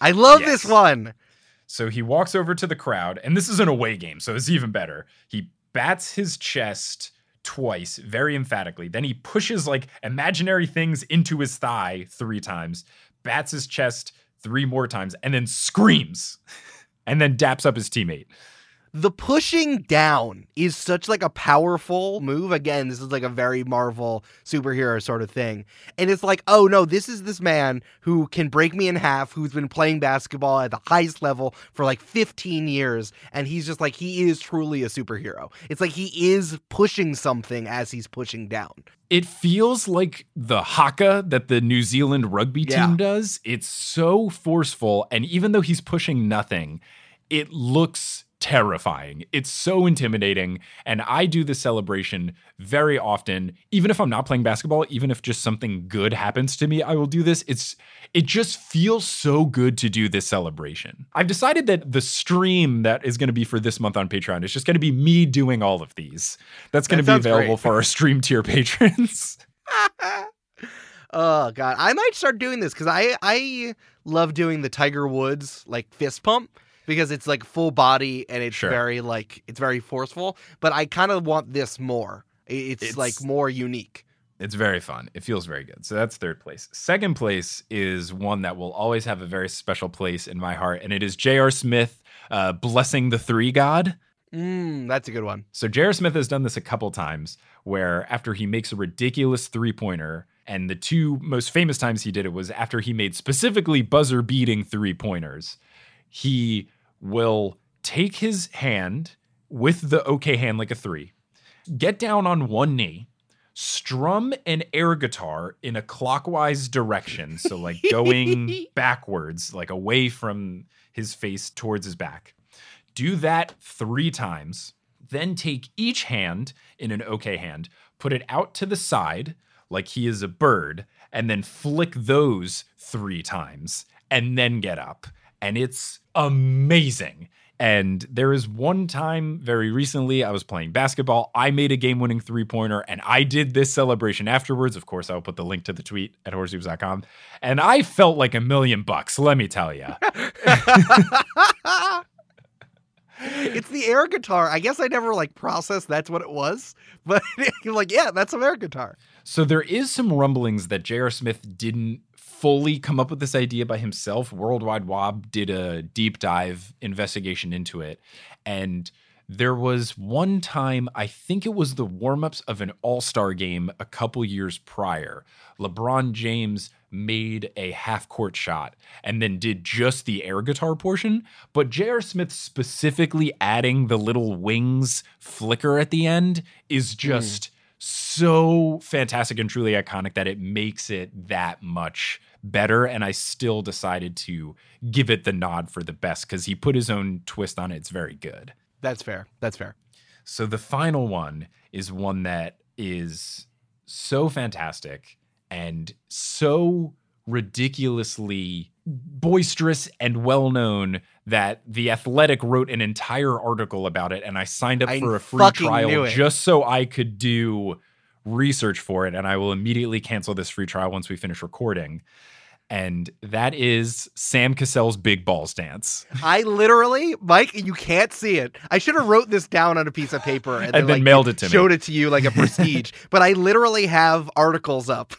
I love this one. So he walks over to the crowd, and this is an away game, so it's even better. He bats his chest twice, very emphatically. Then he pushes like imaginary things into his thigh three times, bats his chest three more times, and then screams, and then daps up his teammate. The pushing down is such like a powerful move. Again, this is like a very Marvel superhero sort of thing. And it's like, oh no, this is this man who can break me in half, who's been playing basketball at the highest level for like 15 years. And he's just like, he is truly a superhero. It's like he is pushing something as he's pushing down. It feels like the haka that the New Zealand rugby Yeah. team does. It's so forceful. And even though he's pushing nothing, it looks terrifying. It's so intimidating. And I do the celebration very often, even if I'm not playing basketball, even if just something good happens to me, I will do this. It's it just feels so good to do this celebration. I've decided that the stream that is going to be for this month on Patreon is just going to be me doing all of these. That's going to That be available great. for our stream tier patrons. Oh god, I might start doing this because I I love doing the Tiger Woods like fist pump because it's like full body and it's Sure. very like it's very forceful. But I kind of want this more. It's, It's- like more unique. It's very fun. It feels very good. So that's third place. Second place is one that will always have a very special place in my heart, and it is J.R. Smith uh, blessing the three God. Mm, that's a good one. So J.R. Smith has done this a couple times where after he makes a ridiculous three pointer, and the two most famous times he did it was after he made specifically buzzer beating three pointers. He will take his hand with the okay hand like a three, get down on one knee, strum an air guitar in a clockwise direction. So, like going backwards, like away from his face towards his back. Do that three times. Then take each hand in an okay hand, put it out to the side like he is a bird, and then flick those three times and then get up. And it's amazing. And there is one time very recently I was playing basketball. I made a game winning three pointer and I did this celebration afterwards. Of course, I'll put the link to the tweet at horsehoops.com. And I felt like a million bucks, let me tell you. it's the air guitar. I guess I never like processed that's what it was, but like yeah, that's some air guitar. So there is some rumblings that J.R. Smith didn't fully come up with this idea by himself. Worldwide Wob did a deep dive investigation into it. And there was one time, I think it was the warm-ups of an all-star game a couple years prior. LeBron James made a half-court shot and then did just the air guitar portion. But J.R. Smith specifically adding the little wings flicker at the end is hmm. just so fantastic and truly iconic that it makes it that much better. And I still decided to give it the nod for the best because he put his own twist on it. It's very good. That's fair. That's fair. So the final one is one that is so fantastic and so ridiculously boisterous and well known that the athletic wrote an entire article about it and i signed up I for a free trial just so i could do research for it and i will immediately cancel this free trial once we finish recording and that is sam cassell's big balls dance I literally, Mike, you can't see it. I should have wrote this down on a piece of paper and, And then like, mailed it to me. showed it to you like a prestige. but I literally have articles up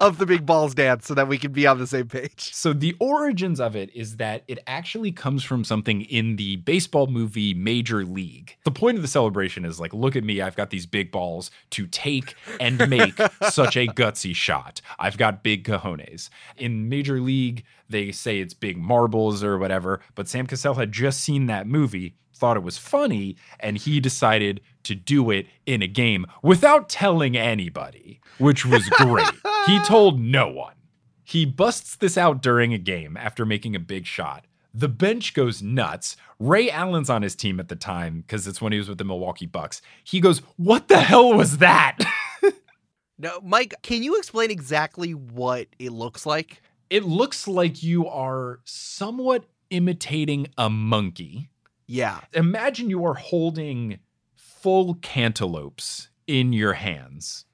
of the big balls dance so that we can be on the same page. So the origins of it is that it actually comes from something in the baseball movie Major League. The point of the celebration is like, look at me, I've got these big balls to take and make such a gutsy shot. I've got big cojones. In Major League, they say it's big marbles or whatever, but Sam Cassell had just seen that movie, thought it was funny, and he decided to do it in a game without telling anybody, which was great. he told no one. He busts this out during a game after making a big shot. The bench goes nuts. Ray Allen's on his team at the time because it's when he was with the Milwaukee Bucks. He goes, What the hell was that? No, Mike, can you explain exactly what it looks like? it looks like you are somewhat imitating a monkey. Yeah. Imagine you are holding full cantaloupes in your hands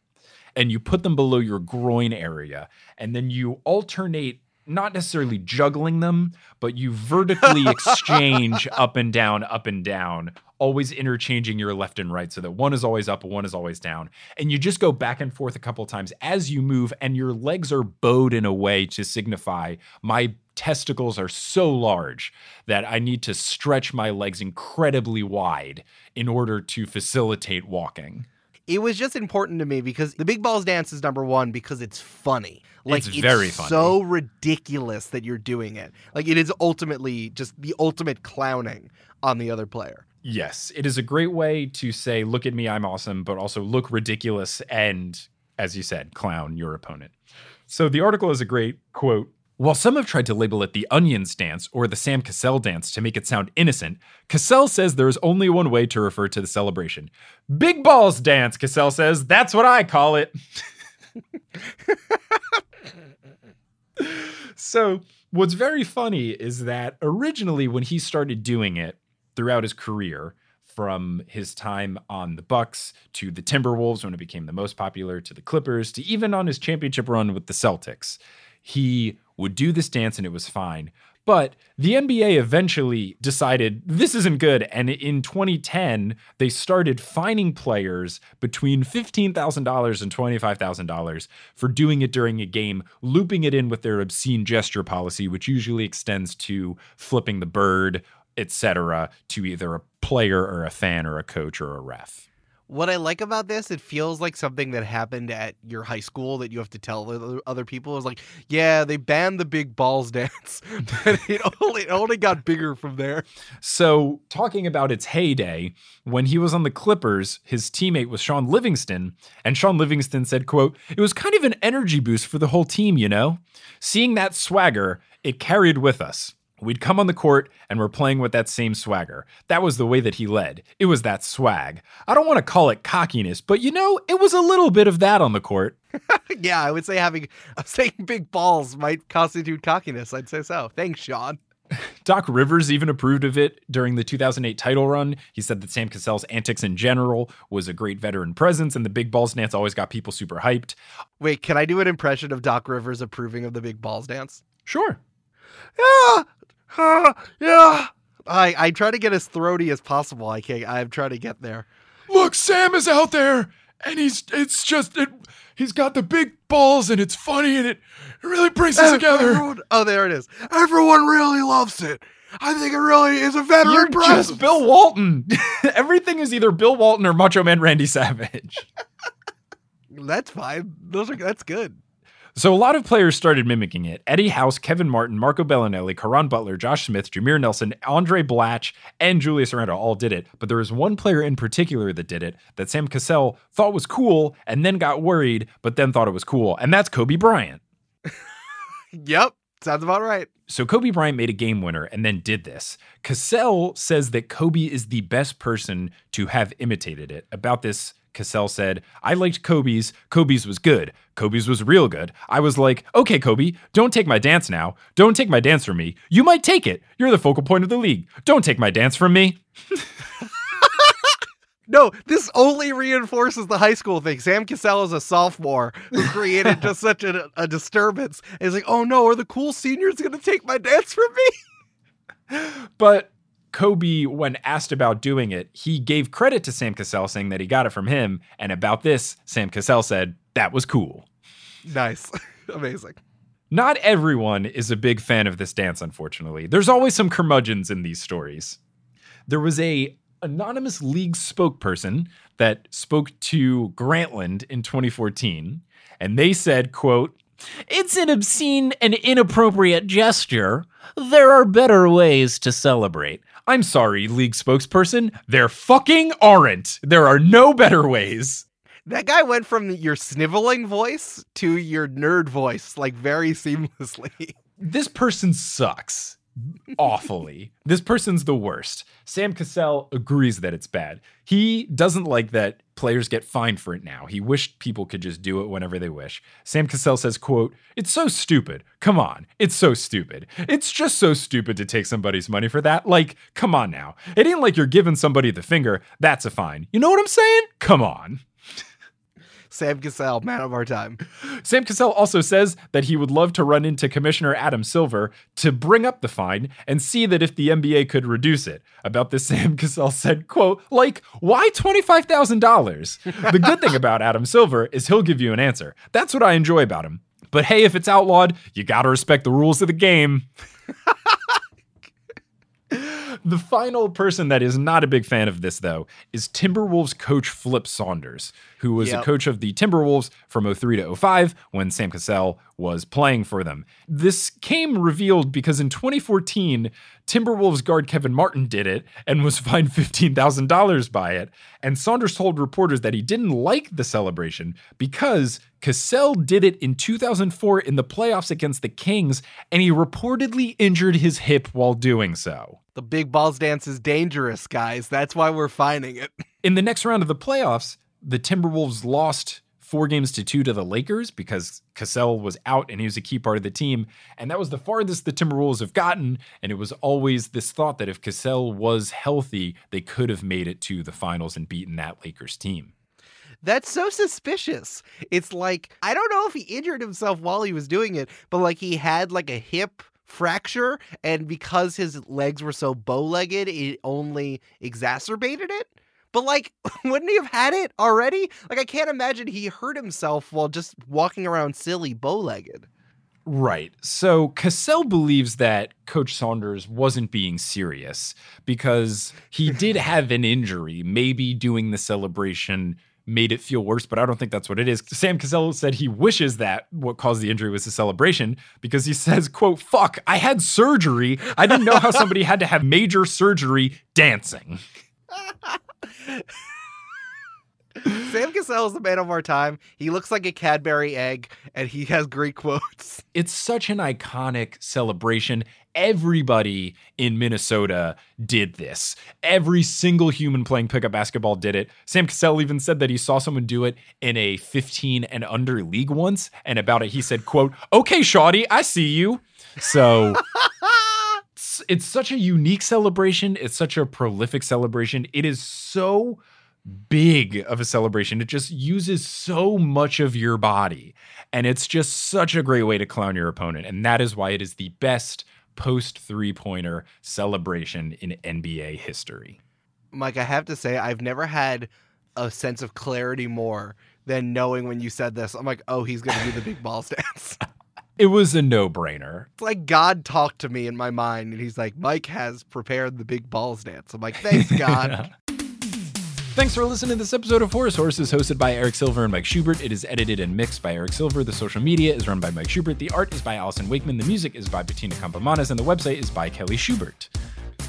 and you put them below your groin area and then you alternate not necessarily juggling them but you vertically exchange up and down up and down always interchanging your left and right so that one is always up one is always down and you just go back and forth a couple times as you move and your legs are bowed in a way to signify my testicles are so large that I need to stretch my legs incredibly wide in order to facilitate walking. It was just important to me because the big balls dance is number one because it's funny. Like It's very funny. so ridiculous that you're doing it. Like it is ultimately just the ultimate clowning on the other player. Yes, it is a great way to say, look at me, I'm awesome, but also look ridiculous and, as you said, clown your opponent. So the article is a great quote. While some have tried to label it the Onions dance or the Sam Cassell dance to make it sound innocent, Cassell says there is only one way to refer to the celebration. Big Balls dance, Cassell says. That's what I call it. so, what's very funny is that originally, when he started doing it throughout his career, from his time on the Bucks to the Timberwolves when it became the most popular to the Clippers to even on his championship run with the Celtics, he would do this dance and it was fine. But the NBA eventually decided this isn't good. And in 2010, they started fining players between $15,000 and $25,000 for doing it during a game, looping it in with their obscene gesture policy, which usually extends to flipping the bird, etc., to either a player or a fan or a coach or a ref. What I like about this, it feels like something that happened at your high school that you have to tell other- people. Is like, yeah, they banned the big balls dance, but it only, it only got bigger from there. So, talking about its heyday, when he was on the Clippers, his teammate was Sean Livingston, and Sean Livingston said, quote, "It was kind of an energy boost for the whole team, you know? Seeing that swagger, it carried with us. We'd come on the court and we're playing with that same swagger. That was the way that he led. It was that swag. I don't want to call it cockiness, but you know, it was a little bit of that on the court. yeah, I would say having saying big balls might constitute cockiness. I'd say so. Thanks, Sean. Doc Rivers even approved of it during the 2008 title run. He said that Sam Cassell's antics in general was a great veteran presence, and the big balls dance always got people super hyped. Wait, can I do an impression of Doc Rivers approving of the big balls dance? Sure. Yeah, yeah. I I try to get as throaty as possible. I can't. I'm trying to get there. Look, Sam is out there, and he's it's just it. He's got the big balls, and it's funny, and it, it really brings us together. Everyone- oh, there it is. Everyone really loves it. I think it really is a veteran You're presence. just Bill Walton. Everything is either Bill Walton or Macho Man Randy Savage. That's fine. Those are that's good. So a lot of players started mimicking it. Eddie House, Kevin Martin, Marco Belinelli, Caron Butler, Josh Smith, Jameer Nelson, Andray Blatche, and Julius Randle all did it. But there was one player in particular that did it that Sam Cassell thought was cool and then got worried, but then thought it was cool. And that's Kobe Bryant. Yep. Sounds about right. So Kobe Bryant made a game winner and then did this. Cassell says that Kobe is the best person to have imitated it. About this, Cassell said, I liked Kobe's. Kobe's was good. Kobe's was real good. I was like, okay, Kobe, don't take my dance now. Don't take my dance from me. You might take it. You're the focal point of the league. Don't take my dance from me. No, this only reinforces the high school thing. Sam Cassell is a sophomore who created just such a, a disturbance. And he's like, oh no, are the cool seniors going to take my dance from me? But Kobe, when asked about doing it, he gave credit to Sam Cassell, saying that he got it from him. And about this, Sam Cassell said, that was cool. Nice. Amazing. Not everyone is a big fan of this dance, unfortunately. There's always some curmudgeons in these stories. There was a anonymous league spokesperson that spoke to Grantland in 2014, and they said, quote, it's an obscene and inappropriate gesture. There are better ways to celebrate. I'm sorry, league spokesperson. There fucking aren't. There are no better ways. That guy went from your sniveling voice to your nerd voice like very seamlessly. This person sucks awfully. This person's the worst. Sam Cassell agrees that it's bad. He doesn't like that players get fined for it now. He wished people could just do it whenever they wish. Sam Cassell says, quote, It's so stupid. Come on. It's so stupid. It's just so stupid to take somebody's money for that. Like, come on now. It ain't like you're giving somebody the finger. That's a fine. You know what I'm saying? Come on. Sam Cassell, man of our time. Sam Cassell also says that he would love to run into Commissioner Adam Silver to bring up the fine and see that if the NBA could reduce it. About this, Sam Cassell said, quote, like, why $25,000? the good thing about Adam Silver is he'll give you an answer. That's what I enjoy about him. But hey, if it's outlawed, you gotta respect the rules of the game. The final person that is not a big fan of this, though, is Timberwolves coach Flip Saunders, who was Yep. a coach of the Timberwolves from 03 to 05 when Sam Cassell was playing for them. This came revealed because in 2014, Timberwolves guard Kevin Martin did it and was fined $15,000 by it. And Saunders told reporters that he didn't like the celebration because Cassell did it in 2004 in the playoffs against the Kings, and he reportedly injured his hip while doing so. The big balls dance is dangerous, guys. That's why we're finding it. In the next round of the playoffs, the Timberwolves lost four games to two to the Lakers because Cassell was out and he was a key part of the team. And that was the farthest the Timberwolves have gotten. And it was always this thought that if Cassell was healthy, they could have made it to the finals and beaten that Lakers team. That's so suspicious. It's like I don't know if he injured himself while he was doing it, but like he had like a hip fracture and because his legs were so bow-legged, it only exacerbated it. But like wouldn't he have had it already? Like I can't imagine he hurt himself while just walking around silly bow-legged. Right. So Cassell believes that Coach Saunders wasn't being serious because he did have an injury. Maybe doing the celebration made it feel worse, but I don't think that's what it is. Sam Cassell said he wishes that what caused the injury was the celebration because he says, quote, fuck, I had surgery. I didn't know how somebody had to have major surgery dancing. Sam Cassell is the man of our time. He looks like a Cadbury egg and he has great quotes. It's such an iconic celebration. Everybody in Minnesota did this. Every single human playing pickup basketball did it. Sam Cassell even said that he saw someone do it in a 15 and under league once. And about it, he said, quote, okay, Shawty, I see you. So it's, it's such a unique celebration. It's such a prolific celebration. It is so big of a celebration. It just uses so much of your body. And it's just such a great way to clown your opponent. And that is why it is the best post three pointer celebration in NBA history. Mike, I have to say, I've never had a sense of clarity more than knowing when you said this. I'm like, oh, he's going to do the big balls dance. It was a no brainer. It's like God talked to me in my mind, and he's like, Mike has prepared the big balls dance. I'm like, thanks, God. Thanks for listening to this episode of Horse Horses, hosted by Eric Silver and Mike Schubert. It is edited and mixed by Eric Silver. The social media is run by Mike Schubert. The art is by Allyson Wakeman. The music is by Bettina Campomanes. and the website is by Kelly Schubert.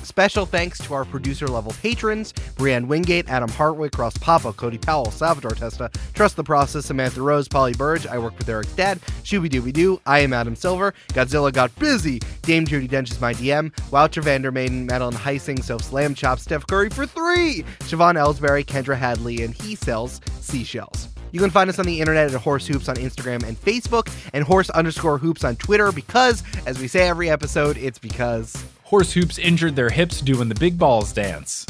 Special thanks to our producer level patrons Brianne Wingate, Adam Hartwick, Ross Papa, Cody Powell, Salvador Testa, Trust the Process, Samantha Rose, Polly Burge. I work with Eric's dad, Shooby Dooby Doo. I am Adam Silver. Godzilla got busy. Dame Judi Dench is my DM. Woucher Vandermaiden, Madeline Heising, Soph Slam Chop, Steph Curry for three. Siobhan Ellsbury, Kendra Hadley, and he sells seashells. You can find us on the internet at Horse Hoops on Instagram and Facebook, and Horse underscore Hoops on Twitter because, as we say every episode, it's because. Horse hoops injured their hips doing the big balls dance.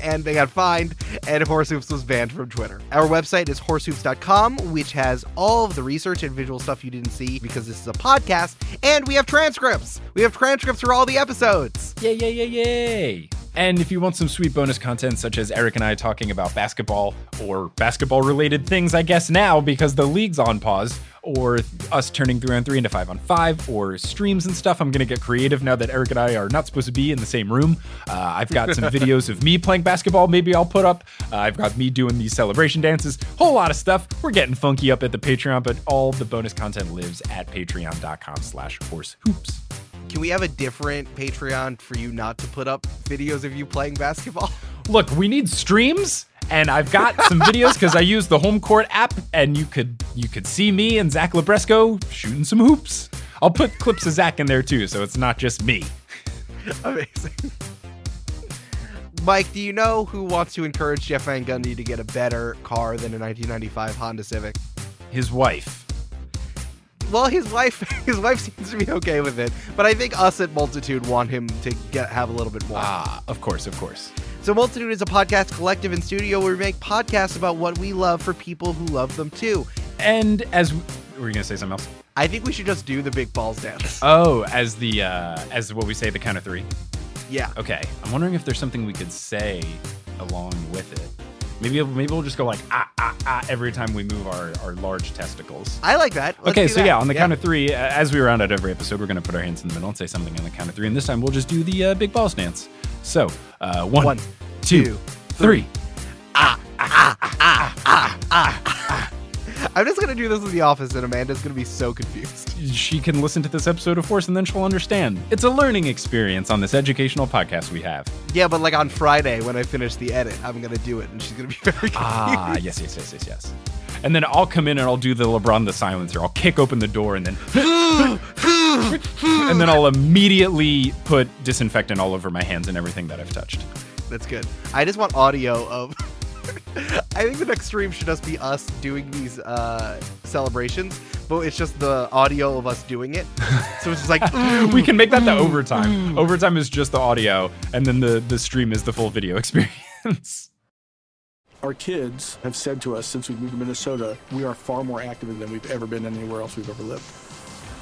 and they got fined, and Horse Hoops was banned from Twitter. Our website is horsehoops.com, which has all of the research and visual stuff you didn't see because this is a podcast, and we have transcripts. We have transcripts for all the episodes. Yay, yay, yay, yay. And if you want some sweet bonus content, such as Eric and I talking about basketball or basketball related things, I guess now because the league's on pause, or us turning three on three into five on five, or streams and stuff, I'm going to get creative now that Eric and I are not supposed to be in the same room. Uh, I've got some videos of me playing basketball, maybe I'll put up. Uh, I've got me doing these celebration dances, whole lot of stuff. We're getting funky up at the Patreon, but all the bonus content lives at patreon.com slash horse hoops. Can we have a different Patreon for you not to put up videos of you playing basketball? Look, we need streams, and I've got some videos because I use the home court app, and you could you could see me and Zach Labresco shooting some hoops. I'll put clips of Zach in there too, so it's not just me. Amazing. Mike, do you know who wants to encourage Jeff Van Gundy to get a better car than a 1995 Honda Civic? His wife. Well, his wife, his wife seems to be okay with it, but I think us at Multitude want him to get have a little bit more. Ah, of course, of course. So, Multitude is a podcast collective and studio where we make podcasts about what we love for people who love them too. And as were you gonna say something else? I think we should just do the big balls dance. Oh, as the uh as what we say, the count of three. Yeah. Okay. I'm wondering if there's something we could say along with it. Maybe maybe we'll just go like ah ah ah every time we move our, our large testicles. I like that. Let's okay, so that. yeah, on the count of three, uh, as we round out every episode, we're gonna put our hands in the middle and say something on the count of three, and this time we'll just do the uh, big balls dance. So, uh, one, One, two, two, three. I'm just gonna do this in the office, and Amanda's gonna be so confused. She can listen to this episode of Force, and then she'll understand. It's a learning experience on this educational podcast we have. Yeah, but like on Friday when I finish the edit, I'm gonna do it, and she's gonna be very confused. Ah, yes, yes, yes, yes, yes. And then I'll come in and I'll do the LeBron the silencer. I'll kick open the door and then and then I'll immediately put disinfectant all over my hands and everything that I've touched. That's good. I just want audio of. I think the next stream should just be us doing these uh, celebrations, but it's just the audio of us doing it. So it's just like we can make that the overtime. Overtime is just the audio, and then the the stream is the full video experience. Our kids have said to us since we moved to Minnesota, we are far more active than we've ever been anywhere else we've ever lived.